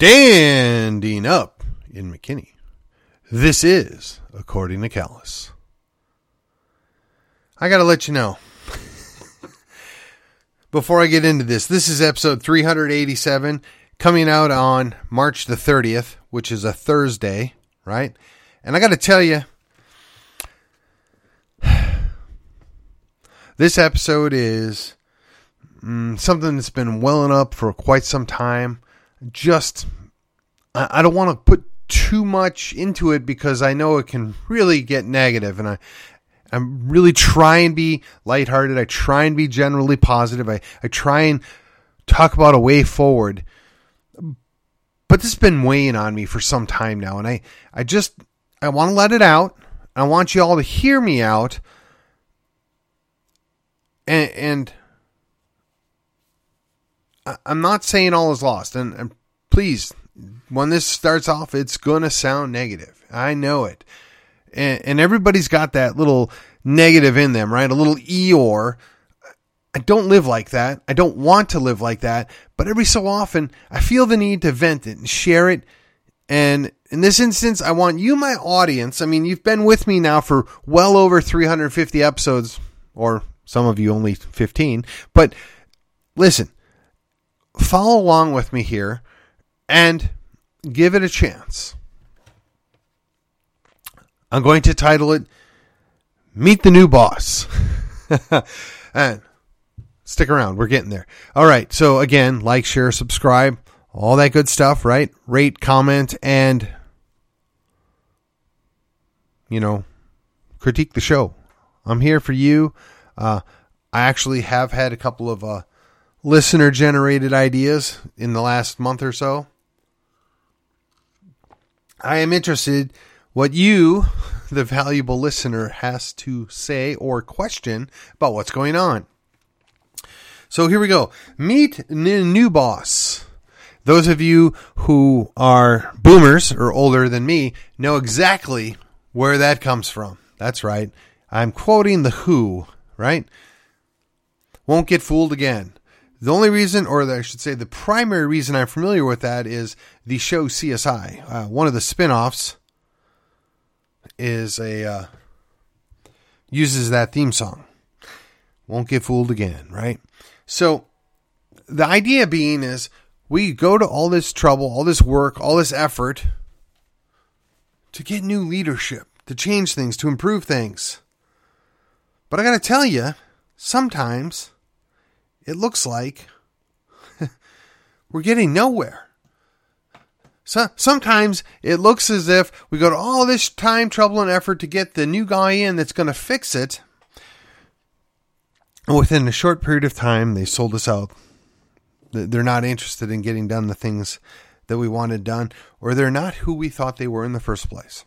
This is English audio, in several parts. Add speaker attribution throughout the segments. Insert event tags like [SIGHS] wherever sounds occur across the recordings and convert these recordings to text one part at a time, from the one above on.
Speaker 1: Standing up in McKinney. This is According to Callus. I got to let you know. [LAUGHS] Before I get into this, this is episode 387 coming out on March the 30th, which is a Thursday, right? And I got to tell you, [SIGHS] this episode is mm, something that's been welling up for quite some time. Just, I, I don't want to put too much into it because I know it can really get negative, and I, I'm really try and be lighthearted. I try and be generally positive. I, I try and talk about a way forward. But this has been weighing on me for some time now, and I, I just I want to let it out. I want you all to hear me out. And, and I'm not saying all is lost. And, and please, when this starts off, it's going to sound negative. I know it. And, and everybody's got that little negative in them, right? A little Eeyore. I don't live like that. I don't want to live like that. But every so often, I feel the need to vent it and share it. And in this instance, I want you, my audience. I mean, you've been with me now for well over 350 episodes, or some of you only 15. But listen, follow along with me here and give it a chance. I'm going to title it Meet the New Boss. [LAUGHS] and stick around, we're getting there. All right, so again, like, share, subscribe, all that good stuff, right? Rate, comment, and, you know, critique the show. I'm here for you. Uh, I actually have had a couple of uh, listener generated ideas in the last month or so. I am interested what you, the valuable listener, has to say or question about what's going on. So here we go. Meet the new boss. Those of you who are boomers or older than me know exactly where that comes from. That's right. I'm quoting The Who, right? Won't get fooled again. The only reason, or I should say, the primary reason I'm familiar with that is the show CSI. Uh, one of the spin offs is a, uh, uses that theme song. Won't get fooled again, right? So the idea being is we go to all this trouble, all this work, all this effort to get new leadership, to change things, to improve things. But I got to tell you, sometimes it looks like [LAUGHS] we're getting nowhere. So sometimes it looks as if we go to all this time, trouble, and effort to get the new guy in that's going to fix it. And within a short period of time, they sold us out. They're not interested in getting done the things that we wanted done, or they're not who we thought they were in the first place.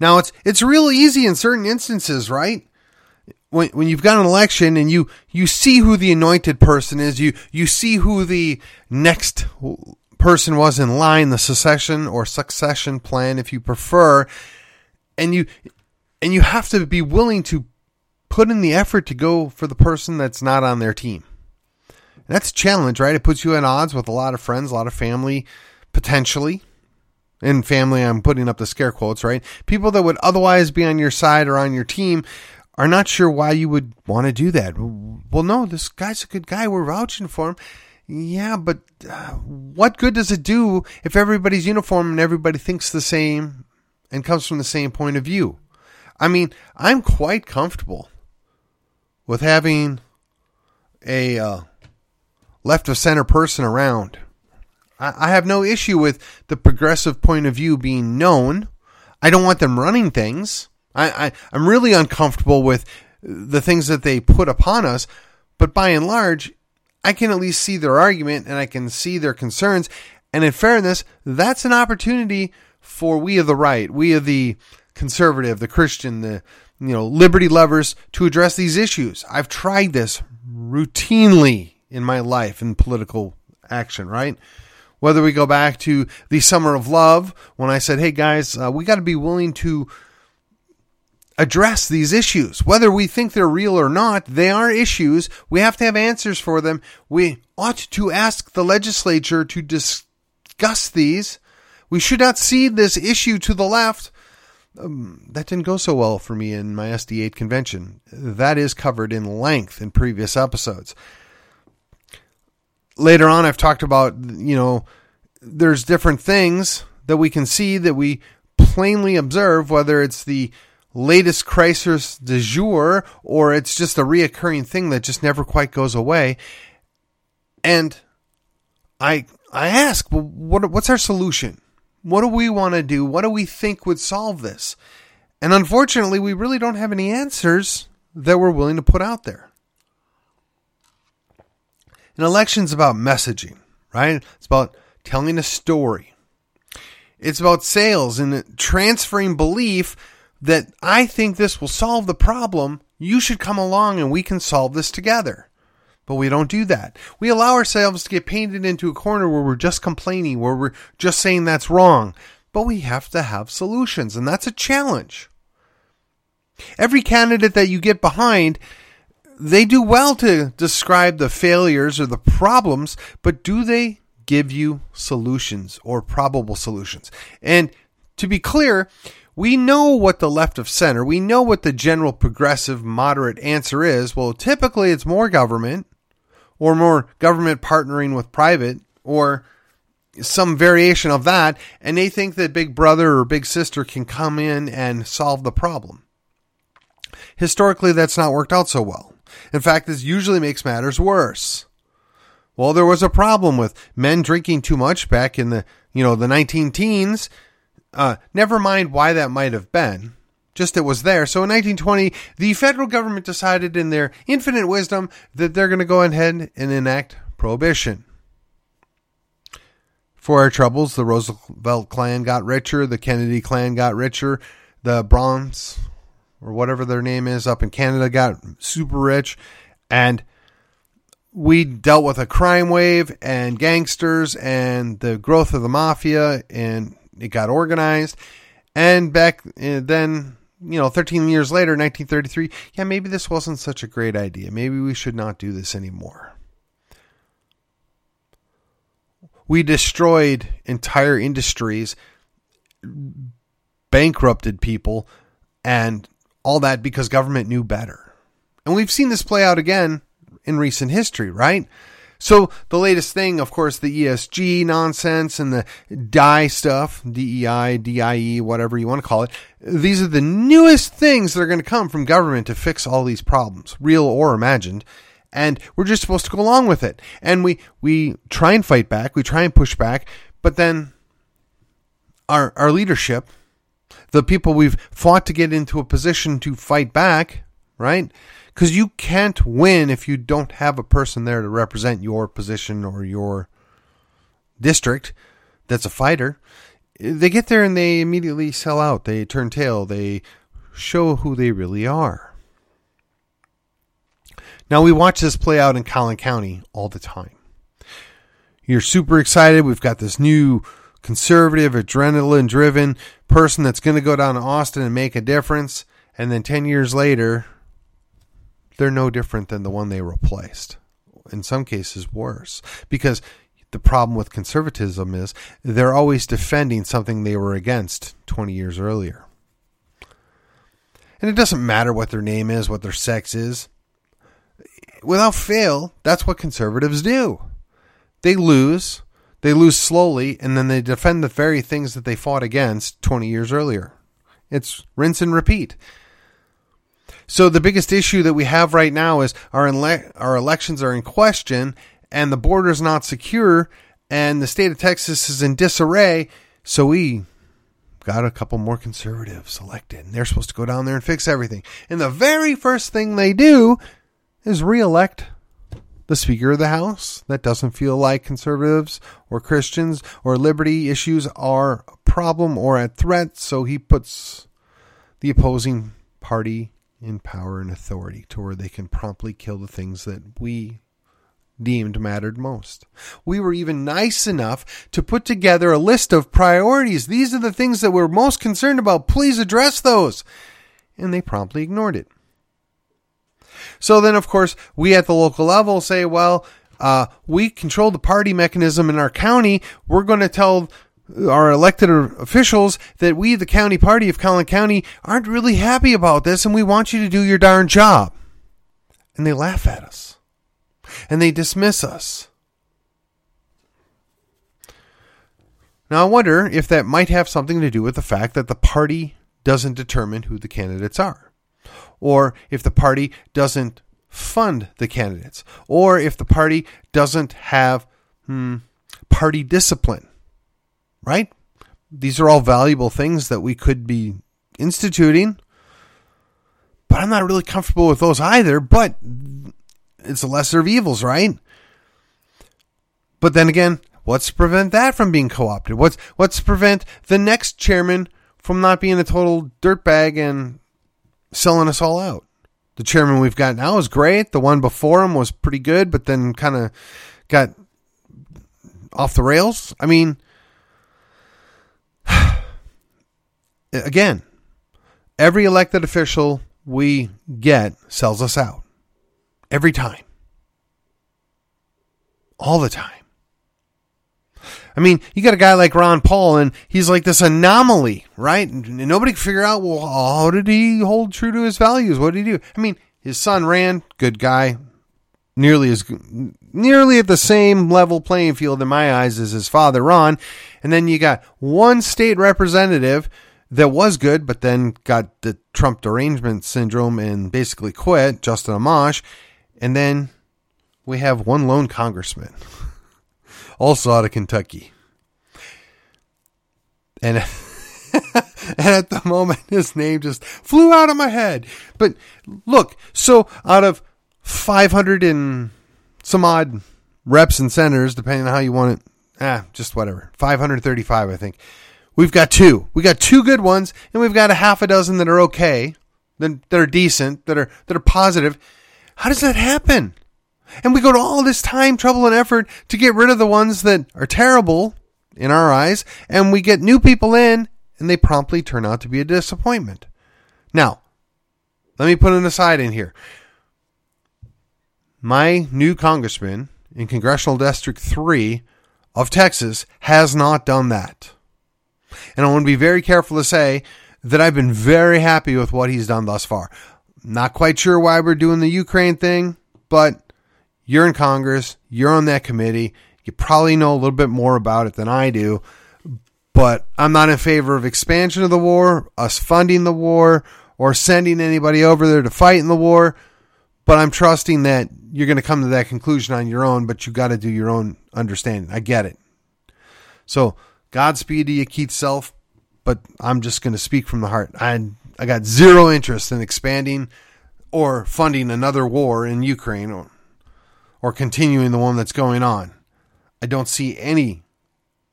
Speaker 1: Now it's it's real easy in certain instances, right? When when you've got an election and you you see who the anointed person is, you you see who the next person was in line, the secession or succession plan, if you prefer, and you and you have to be willing to put in the effort to go for the person that's not on their team. And that's a challenge, right? It puts you at odds with a lot of friends, a lot of family, potentially. In family, I'm putting up the scare quotes, right? People that would otherwise be on your side or on your team are not sure why you would want to do that. Well, no, this guy's a good guy. We're vouching for him. Yeah, but uh, what good does it do if everybody's uniform and everybody thinks the same and comes from the same point of view? I mean, I'm quite comfortable with having a uh, left of center person around. I, I have no issue with the progressive point of view being known. I don't want them running things. I, I I'm really uncomfortable with the things that they put upon us, but by and large, I can at least see their argument and I can see their concerns. And in fairness, that's an opportunity for we of the right, we of the conservative, the Christian, the you know liberty lovers to address these issues. I've tried this routinely in my life in political action, right? Whether we go back to the summer of love when I said, "Hey guys, uh, we got to be willing to." Address these issues. Whether we think they're real or not, they are issues. We have to have answers for them. We ought to ask the legislature to discuss these. We should not cede this issue to the left. Um, that didn't go so well for me in my SD8 convention. That is covered in length in previous episodes. Later on, I've talked about, you know, there's different things that we can see that we plainly observe, whether it's the latest crisis du jour or it's just a reoccurring thing that just never quite goes away. And I I ask, well, what what's our solution? What do we want to do? What do we think would solve this? And unfortunately, we really don't have any answers that we're willing to put out there. An election's about messaging, right? It's about telling a story. It's about sales and transferring belief that I think this will solve the problem. You should come along and we can solve this together. But we don't do that. We allow ourselves to get painted into a corner where we're just complaining, where we're just saying that's wrong. But we have to have solutions, and that's a challenge. Every candidate that you get behind, they do well to describe the failures or the problems, but do they give you solutions or probable solutions? And to be clear, we know what the left of center, we know what the general progressive moderate answer is. Well, typically it's more government or more government partnering with private or some variation of that. And they think that big brother or big sister can come in and solve the problem. Historically, that's not worked out so well. In fact, this usually makes matters worse. Well, there was a problem with men drinking too much back in the, you know, the 19 teens. Uh, never mind why that might have been. Just it was there. So in 1920, the federal government decided in their infinite wisdom that they're going to go ahead and enact prohibition. For our troubles, the Roosevelt clan got richer, the Kennedy clan got richer, the Browns, or whatever their name is, up in Canada got super rich, and we dealt with a crime wave and gangsters and the growth of the mafia, and it got organized. And back eh, then, you know, 13 years later, 1933, yeah, maybe this wasn't such a great idea. Maybe we should not do this anymore. We destroyed entire industries, bankrupted people, and all that because government knew better. And we've seen this play out again in recent history, right? So the latest thing, of course, the ESG nonsense and the DIE stuff, DEI, DIE, whatever you want to call it. These are the newest things that are going to come from government to fix all these problems, real or imagined. And we're just supposed to go along with it. And we, we try and fight back. We try and push back. But then our, our leadership, the people we've fought to get into a position to fight back, right? Because you can't win if you don't have a person there to represent your position or your district that's a fighter. They get there and they immediately sell out. They turn tail. They show who they really are. Now, we watch this play out in Collin County all the time. You're super excited. We've got this new conservative, adrenaline driven person that's going to go down to Austin and make a difference. And then 10 years later, they're no different than the one they replaced. In some cases, worse. Because the problem with conservatism is they're always defending something they were against 20 years earlier. And it doesn't matter what their name is, what their sex is. Without fail, that's what conservatives do. They lose, they lose slowly, and then they defend the very things that they fought against 20 years earlier. It's rinse and repeat. So the biggest issue that we have right now is our ele- our elections are in question and the border is not secure and the state of Texas is in disarray. So we got a couple more conservatives elected and they're supposed to go down there and fix everything. And the very first thing they do is reelect the Speaker of the House. That doesn't feel like conservatives or Christians or liberty issues are a problem or a threat. So he puts the opposing party in power and authority to where they can promptly kill the things that we deemed mattered most. We were even nice enough to put together a list of priorities. These are the things that we're most concerned about. Please address those. And they promptly ignored it. So then, of course, we at the local level say, well, uh, we control the party mechanism in our county. We're going to tell our elected officials that we, the county party of Collin County, aren't really happy about this and we want you to do your darn job. And they laugh at us and they dismiss us. Now, I wonder if that might have something to do with the fact that the party doesn't determine who the candidates are, or if the party doesn't fund the candidates, or if the party doesn't have hmm, party discipline right? These are all valuable things that we could be instituting. But I'm not really comfortable with those either. But it's a lesser of evils, right? But then again, what's to prevent that from being co opted? What's what's to prevent the next chairman from not being a total dirtbag and selling us all out? The chairman we've got now is great. The one before him was pretty good, but then kind of got off the rails. I mean, again, every elected official we get sells us out. Every time. All the time. I mean, you got a guy like Ron Paul, and he's like this anomaly, right? And nobody can figure out, well, how did he hold true to his values? What did he do? I mean, his son ran, good guy, nearly as nearly at the same level playing field in my eyes as his father Ron, and then you got one state representative that was good, but then got the Trump derangement syndrome and basically quit, Justin Amash. And then we have one lone congressman, [LAUGHS] also out of Kentucky. And, [LAUGHS] and at the moment, his name just flew out of my head. But look, so out of 500 and some odd reps and centers, depending on how you want it, ah, just whatever, 535, I think. We've got two. We got two good ones, and we've got a half a dozen that are okay, that, that are decent, that are that are positive. How does that happen? And we go to all this time, trouble, and effort to get rid of the ones that are terrible in our eyes, and we get new people in, and they promptly turn out to be a disappointment. Now, let me put an aside in here. My new congressman in Congressional District 3 of Texas has not done that. And I want to be very careful to say that I've been very happy with what he's done thus far. Not quite sure why we're doing the Ukraine thing, but you're in Congress, you're on that committee, you probably know a little bit more about it than I do. But I'm not in favor of expansion of the war, us funding the war, or sending anybody over there to fight in the war. But I'm trusting that you're going to come to that conclusion on your own, but you got to do your own understanding. I get it. So Godspeed to you, Keith Self, but I'm just going to speak from the heart. I I got zero interest in expanding or funding another war in Ukraine or or continuing the one that's going on. I don't see any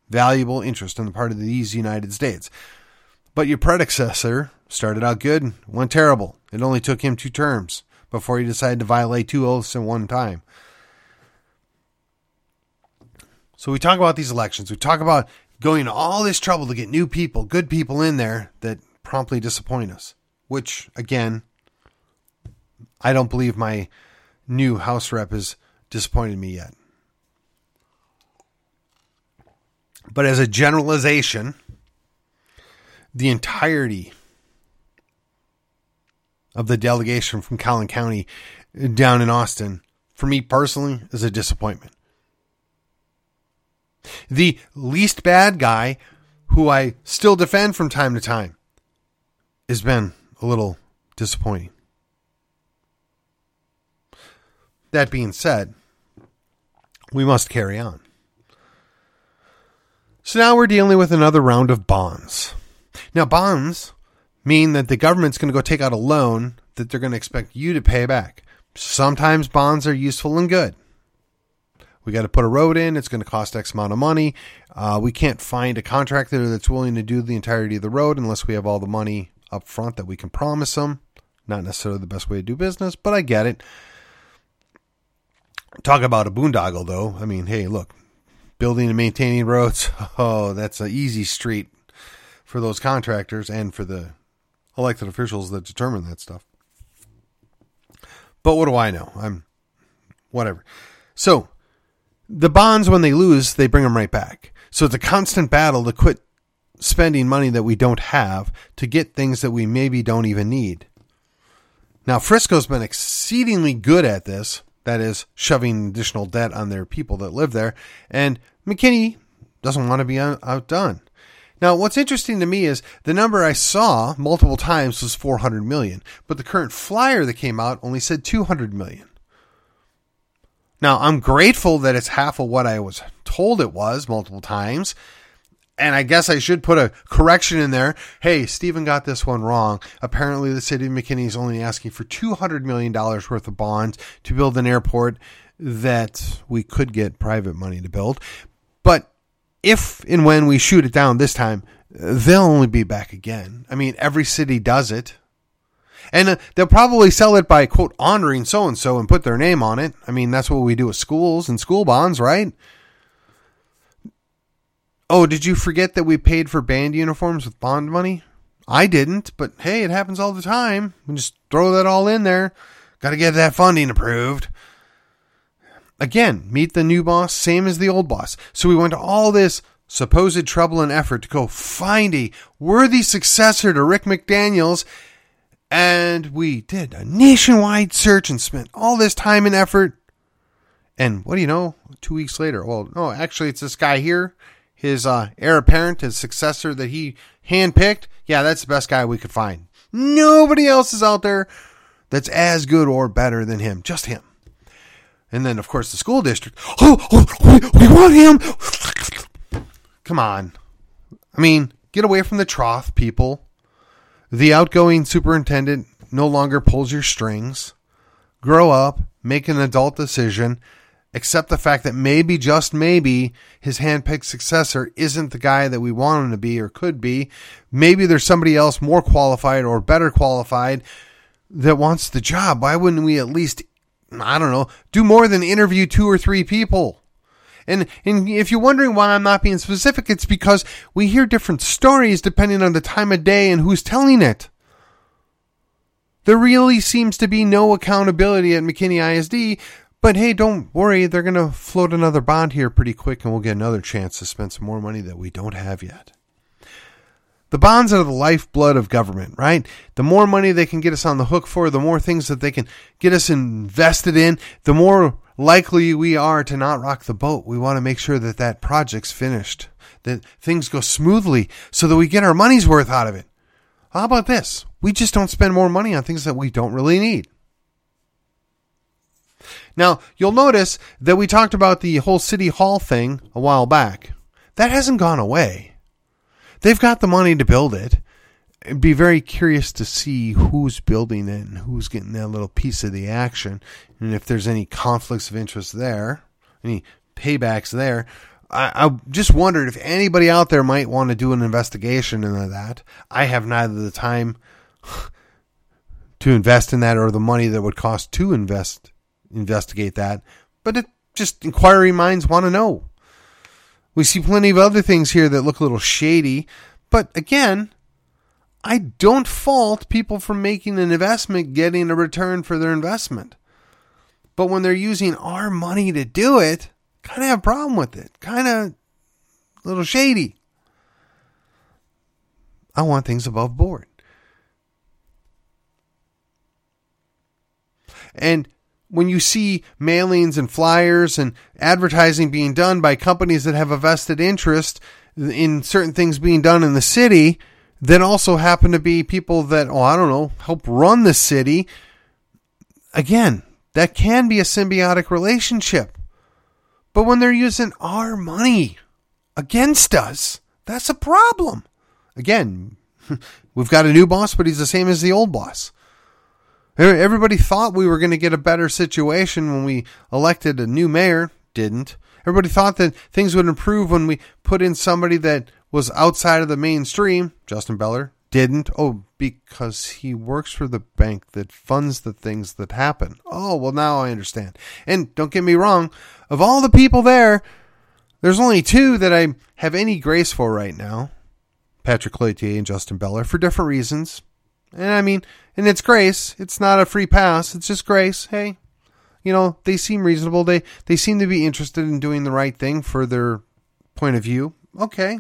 Speaker 1: valuable interest on the part of these United States. But your predecessor started out good, went terrible. It only took him two terms before he decided to violate two oaths in one time. So we talk about these elections. We talk about going to all this trouble to get new people, good people in there that promptly disappoint us. Which, again, I don't believe my new House rep has disappointed me yet. But as a generalization, the entirety of the delegation from Collin County down in Austin, for me personally, is a disappointment. The least bad guy, who I still defend from time to time, has been a little disappointing. That being said, we must carry on. So now we're dealing with another round of bonds. Now, bonds mean that the government's going to go take out a loan that they're going to expect you to pay back. Sometimes bonds are useful and good we got to put a road in. It's going to cost X amount of money. Uh, we can't find a contractor that's willing to do the entirety of the road unless we have all the money up front that we can promise them. Not necessarily the best way to do business, but I get it. Talk about a boondoggle, though. I mean, hey, look, building and maintaining roads, [LAUGHS] oh, that's an easy street for those contractors and for the elected officials that determine that stuff. But what do I know? I'm whatever. So, the bonds, when they lose, they bring them right back. So it's a constant battle to quit spending money that we don't have to get things that we maybe don't even need. Now, Frisco's been exceedingly good at this. That is, shoving additional debt on their people that live there. And McKinney doesn't want to be outdone. Now, what's interesting to me is the number I saw multiple times was 400 million, but the current flyer that came out only said 200 million. Now, I'm grateful that it's half of what I was told it was multiple times. And I guess I should put a correction in there. Hey, Stephen got this one wrong. Apparently, the city of McKinney is only asking for $200 million worth of bonds to build an airport that we could get private money to build. But if and when we shoot it down this time, they'll only be back again. I mean, every city does it. And they'll probably sell it by, quote, honoring so and so and put their name on it. I mean, that's what we do with schools and school bonds, right? Oh, did you forget that we paid for band uniforms with bond money? I didn't, but hey, it happens all the time. We just throw that all in there. Got to get that funding approved. Again, meet the new boss, same as the old boss. So we went to all this supposed trouble and effort to go find a worthy successor to Rick McDaniels and we did a nationwide search and spent all this time and effort. And what do you know? Two weeks later, well, no, actually, it's this guy here, his uh, heir apparent, his successor that he handpicked. Yeah, that's the best guy we could find. Nobody else is out there that's as good or better than him. Just him. And then, of course, the school district. [GASPS] Oh, oh we, we want him. Come on. I mean, get away from the trough, people. The outgoing superintendent no longer pulls your strings. Grow up, make an adult decision, accept the fact that maybe, just maybe, his handpicked successor isn't the guy that we want him to be or could be. Maybe there's somebody else more qualified or better qualified that wants the job. Why wouldn't we at least, I don't know, do more than interview two or three people? And, and if you're wondering why I'm not being specific, it's because we hear different stories depending on the time of day and who's telling it. There really seems to be no accountability at McKinney ISD, but hey, don't worry, they're going to float another bond here pretty quick and we'll get another chance to spend some more money that we don't have yet. The bonds are the lifeblood of government, right? The more money they can get us on the hook for, the more things that they can get us invested in, the more likely we are to not rock the boat. We want to make sure that that project's finished, that things go smoothly so that we get our money's worth out of it. How about this? We just don't spend more money on things that we don't really need. Now, you'll notice that we talked about the whole City Hall thing a while back. That hasn't gone away. They've got the money to build it be very curious to see who's building it and who's getting that little piece of the action, and if there's any conflicts of interest there, any paybacks there. I, I just wondered if anybody out there might want to do an investigation into that. I have neither the time [SIGHS] to invest in that or the money that would cost to invest investigate that, but it just inquiry minds want to know. We see plenty of other things here that look a little shady, but again, I don't fault people for making an investment getting a return for their investment. But when they're using our money to do it, kind of have a problem with it. Kind of a little shady. I want things above board. And when you see mailings and flyers and advertising being done by companies that have a vested interest in certain things being done in the city, that also happen to be people that, oh, I don't know, help run the city. Again, that can be a symbiotic relationship. But when they're using our money against us, that's a problem. Again, [LAUGHS] we've got a new boss, but he's the same as the old boss. Everybody thought we were going to get a better situation when we elected a new mayor. Didn't. Everybody thought that things would improve when we put in somebody that was outside of the mainstream, Justin Beller, didn't. Oh, because he works for the bank that funds the things that happen. Oh, well, now I understand. And don't get me wrong, of all the people there, there's only two that I have any grace for right now Patrick Cloutier and Justin Beller for different reasons. And I mean, and it's grace. It's not a free pass, it's just grace. Hey, You know, they seem reasonable. They they seem to be interested in doing the right thing for their point of view. Okay.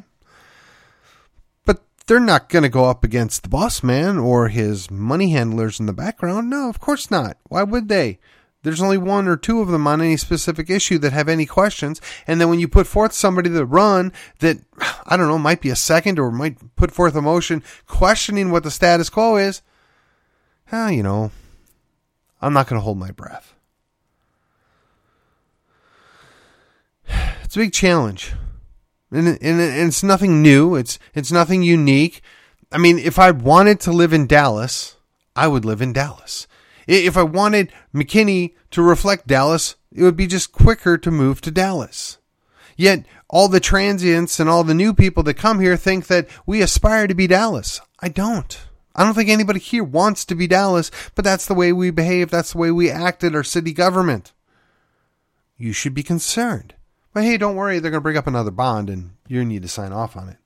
Speaker 1: They're not going to go up against the boss man or his money handlers in the background. No, of course not. Why would they? There's only one or two of them on any specific issue that have any questions. And then when you put forth somebody to run that, I don't know, might be a second or might put forth a motion questioning what the status quo is, ah, you know, I'm not going to hold my breath. [SIGHS] It's a big challenge. And, and, and it's nothing new. It's, it's nothing unique. I mean, if I wanted to live in Dallas, I would live in Dallas. If I wanted McKinney to reflect Dallas, it would be just quicker to move to Dallas. Yet all the transients and all the new people that come here think that we aspire to be Dallas. I don't. I don't think anybody here wants to be Dallas, but that's the way we behave. That's the way we act at our city government. You should be concerned. But hey, don't worry, they're going to bring up another bond and you need to sign off on it.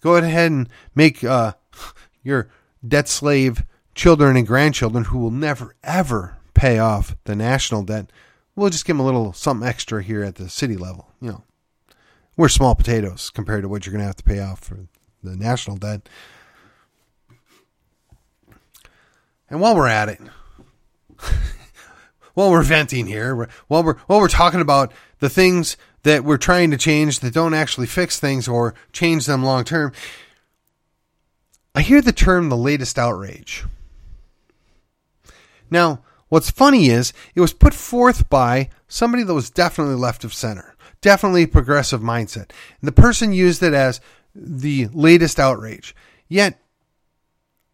Speaker 1: Go ahead and make uh, [LAUGHS] your debt slave children and grandchildren who will never, ever pay off the national debt. We'll just give them a little something extra here at the city level. You know, we're small potatoes compared to what you're going to have to pay off for the national debt. And while we're at it, [LAUGHS] while we're venting here, while we're while we're talking about the things that we're trying to change that don't actually fix things or change them long term, I hear the term the latest outrage. Now, what's funny is it was put forth by somebody that was definitely left of center, definitely progressive mindset. And the person used it as the latest outrage. Yet,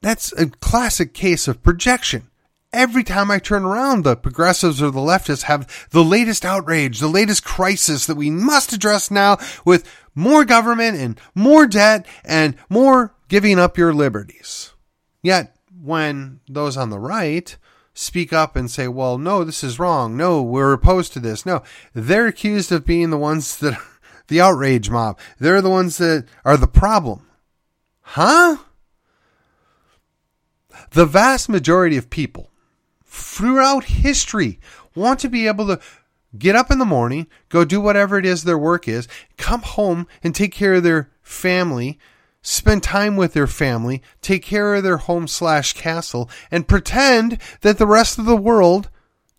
Speaker 1: that's a classic case of projection. Every time I turn around, the progressives or the leftists have the latest outrage, the latest crisis that we must address now with more government and more debt and more giving up your liberties. Yet, when those on the right speak up and say, well, no, this is wrong. No, we're opposed to this. No, they're accused of being the ones [LAUGHS] that are the outrage mob. They're the ones that are the problem. Huh? The vast majority of people throughout history want to be able to get up in the morning, go do whatever it is their work is, come home and take care of their family, spend time with their family, take care of their home slash castle, and pretend that the rest of the world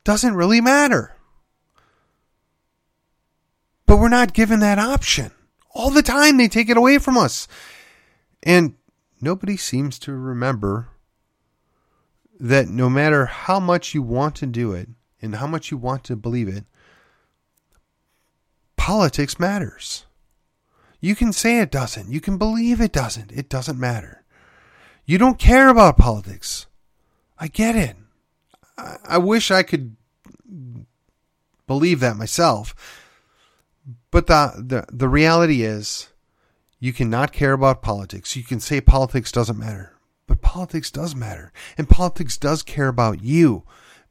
Speaker 1: doesn't really matter. But we're not given that option. All the time they take it away from us. And nobody seems to remember that no matter how much you want to do it and how much you want to believe it, politics matters. You can say it doesn't. You can believe it doesn't. It doesn't matter. You don't care about politics. I get it. I, I wish I could believe that myself. But the, the the reality is you cannot care about politics. You can say politics doesn't matter. But politics does matter. And politics does care about you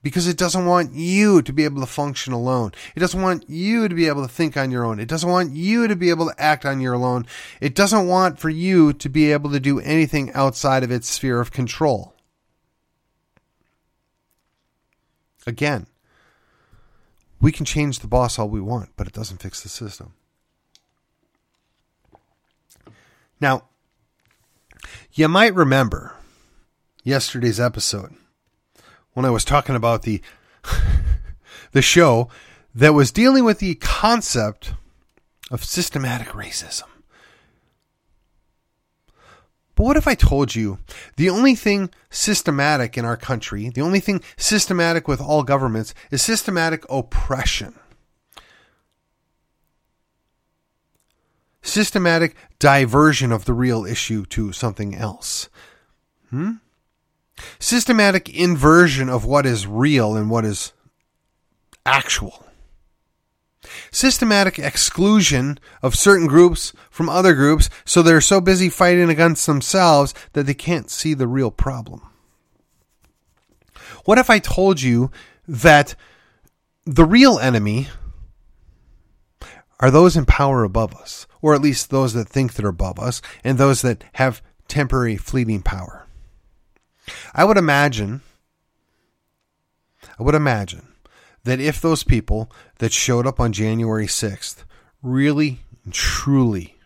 Speaker 1: because it doesn't want you to be able to function alone. It doesn't want you to be able to think on your own. It doesn't want you to be able to act on your own. It doesn't want for you to be able to do anything outside of its sphere of control. Again, we can change the boss all we want, but it doesn't fix the system. Now, you might remember yesterday's episode when I was talking about the [LAUGHS] the show that was dealing with the concept of systematic racism. But what if I told you the only thing systematic in our country, the only thing systematic with all governments is systematic oppression? Systematic diversion of the real issue to something else. Hmm? systematic inversion of what is real and what is actual. Systematic exclusion of certain groups from other groups so they're so busy fighting against themselves that they can't see the real problem. What if I told you that the real enemy are those in power above us, or at least those that think they're above us, and those that have temporary fleeting power? I would imagine, I would imagine that if those people that showed up on January 6th really and truly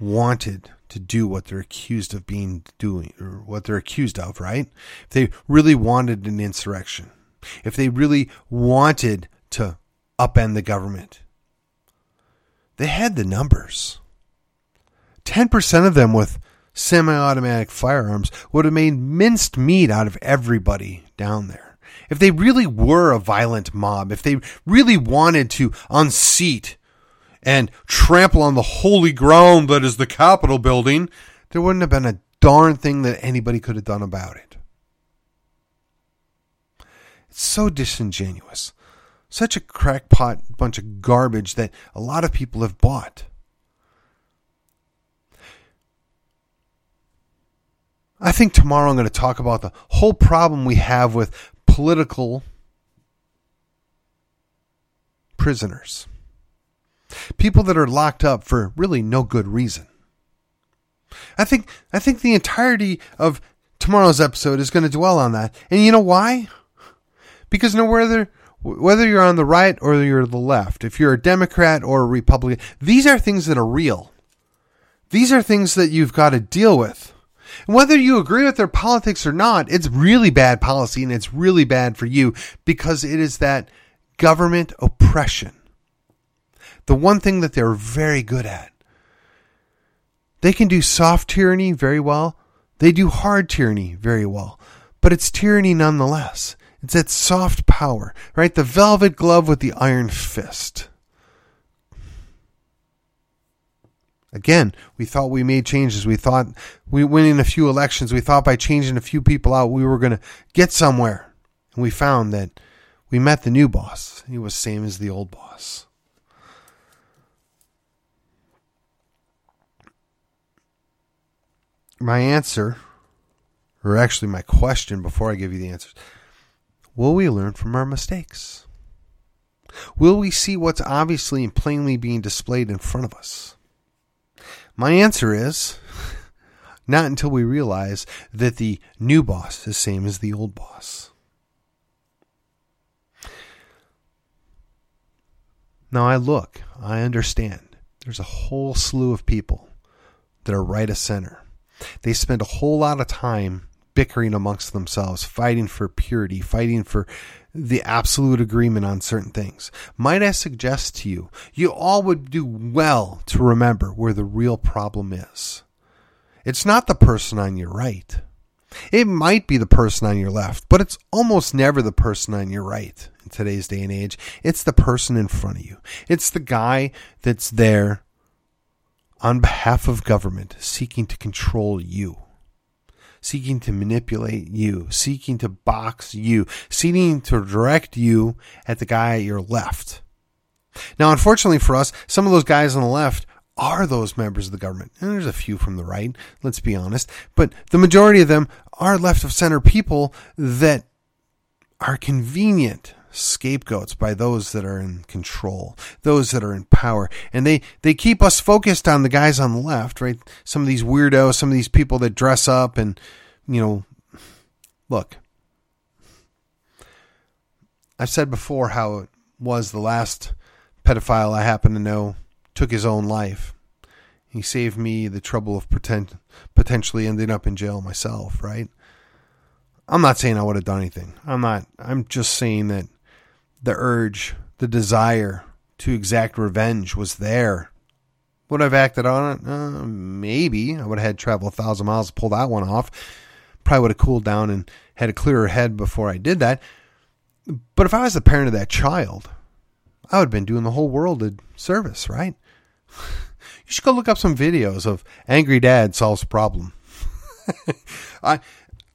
Speaker 1: wanted to do what they're accused of being doing or what they're accused of, right? If they really wanted an insurrection, if they really wanted to upend the government, they had the numbers. 10% of them with semi automatic firearms would have made minced meat out of everybody down there. If they really were a violent mob, if they really wanted to unseat and trample on the holy ground that is the Capitol building, there wouldn't have been a darn thing that anybody could have done about it. It's so disingenuous. Such a crackpot bunch of garbage that a lot of people have bought. I think tomorrow I'm going to talk about the whole problem we have with political prisoners. People that are locked up for really no good reason. I think I think the entirety of tomorrow's episode is going to dwell on that. And you know why? Because nowhere whether whether you're on the right or you're the left, if you're a Democrat or a Republican, these are things that are real. These are things that you've got to deal with. And whether you agree with their politics or not, it's really bad policy and it's really bad for you because it is that government oppression. The one thing that they're very good at. They can do soft tyranny very well. They do hard tyranny very well. But it's tyranny nonetheless. It's that soft power, right? The velvet glove with the iron fist. Again, we thought we made changes. We thought we winning a few elections. We thought by changing a few people out, we were going to get somewhere. And we found that we met the new boss. He was same as the old boss. My answer, or actually my question before I give you the answers, will we learn from our mistakes? Will we see what's obviously and plainly being displayed in front of us? My answer is [LAUGHS] not until we realize that the new boss is the same as the old boss. Now I look, I understand. There's a whole slew of people that are right of center. They spend a whole lot of time bickering amongst themselves, fighting for purity, fighting for the absolute agreement on certain things. Might I suggest to you, you all would do well to remember where the real problem is. It's not the person on your right. It might be the person on your left, but it's almost never the person on your right in today's day and age. It's the person in front of you. It's the guy that's there on behalf of government seeking to control you seeking to manipulate you, seeking to box you, seeking to direct you at the guy at your left. Now, unfortunately for us, some of those guys on the left are those members of the government. And there's a few from the right, let's be honest. But the majority of them are left of center people that are convenient scapegoats by those that are in control, those that are in power. And they, they keep us focused on the guys on the left, right? Some of these weirdos, some of these people that dress up and, you know, look. I've said before how it was the last pedophile I happen to know took his own life. He saved me the trouble of pretend, potentially ending up in jail myself, right? I'm not saying I would have done anything. I'm not. I'm just saying that the urge, the desire to exact revenge was there. Would I have acted on it? Uh, maybe. I would have had to travel a thousand miles to pull that one off. Probably would have cooled down and had a clearer head before I did that. But if I was the parent of that child, I would have been doing the whole world a service, right? [LAUGHS] You should go look up some videos of angry dad solves problem. [LAUGHS] I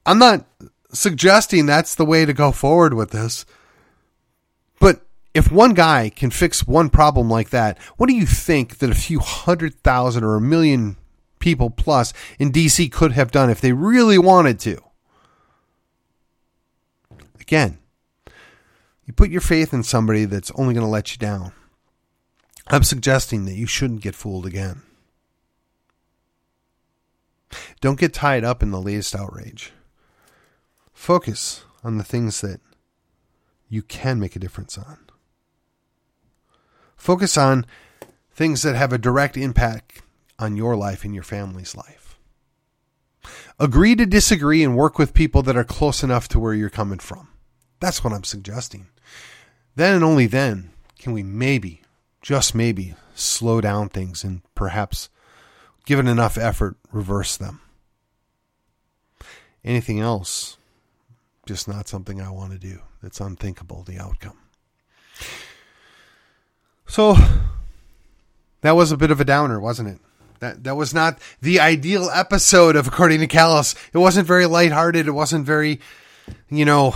Speaker 1: I'm not suggesting that's the way to go forward with this. If one guy can fix one problem like that, what do you think that a few hundred thousand or a million people plus in DC could have done if they really wanted to? Again, you put your faith in somebody that's only going to let you down. I'm suggesting that you shouldn't get fooled again. Don't get tied up in the latest outrage. Focus on the things that you can make a difference on. Focus on things that have a direct impact on your life and your family's life. Agree to disagree and work with people that are close enough to where you're coming from. That's what I'm suggesting. Then and only then can we maybe, just maybe, slow down things and perhaps, given enough effort, reverse them. Anything else, just not something I want to do. It's unthinkable, the outcome. So, that was a bit of a downer, wasn't it? That that was not the ideal episode of According to Callus. It wasn't very lighthearted. It wasn't very, you know,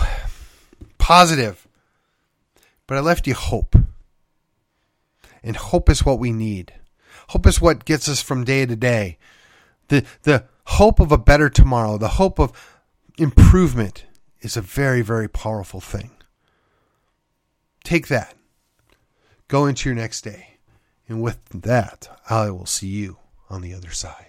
Speaker 1: positive. But I left you hope. And hope is what we need. Hope is what gets us from day to day. The the hope of a better tomorrow, the hope of improvement is a very, very powerful thing. Take that. Go into your next day. And with that, I will see you on the other side.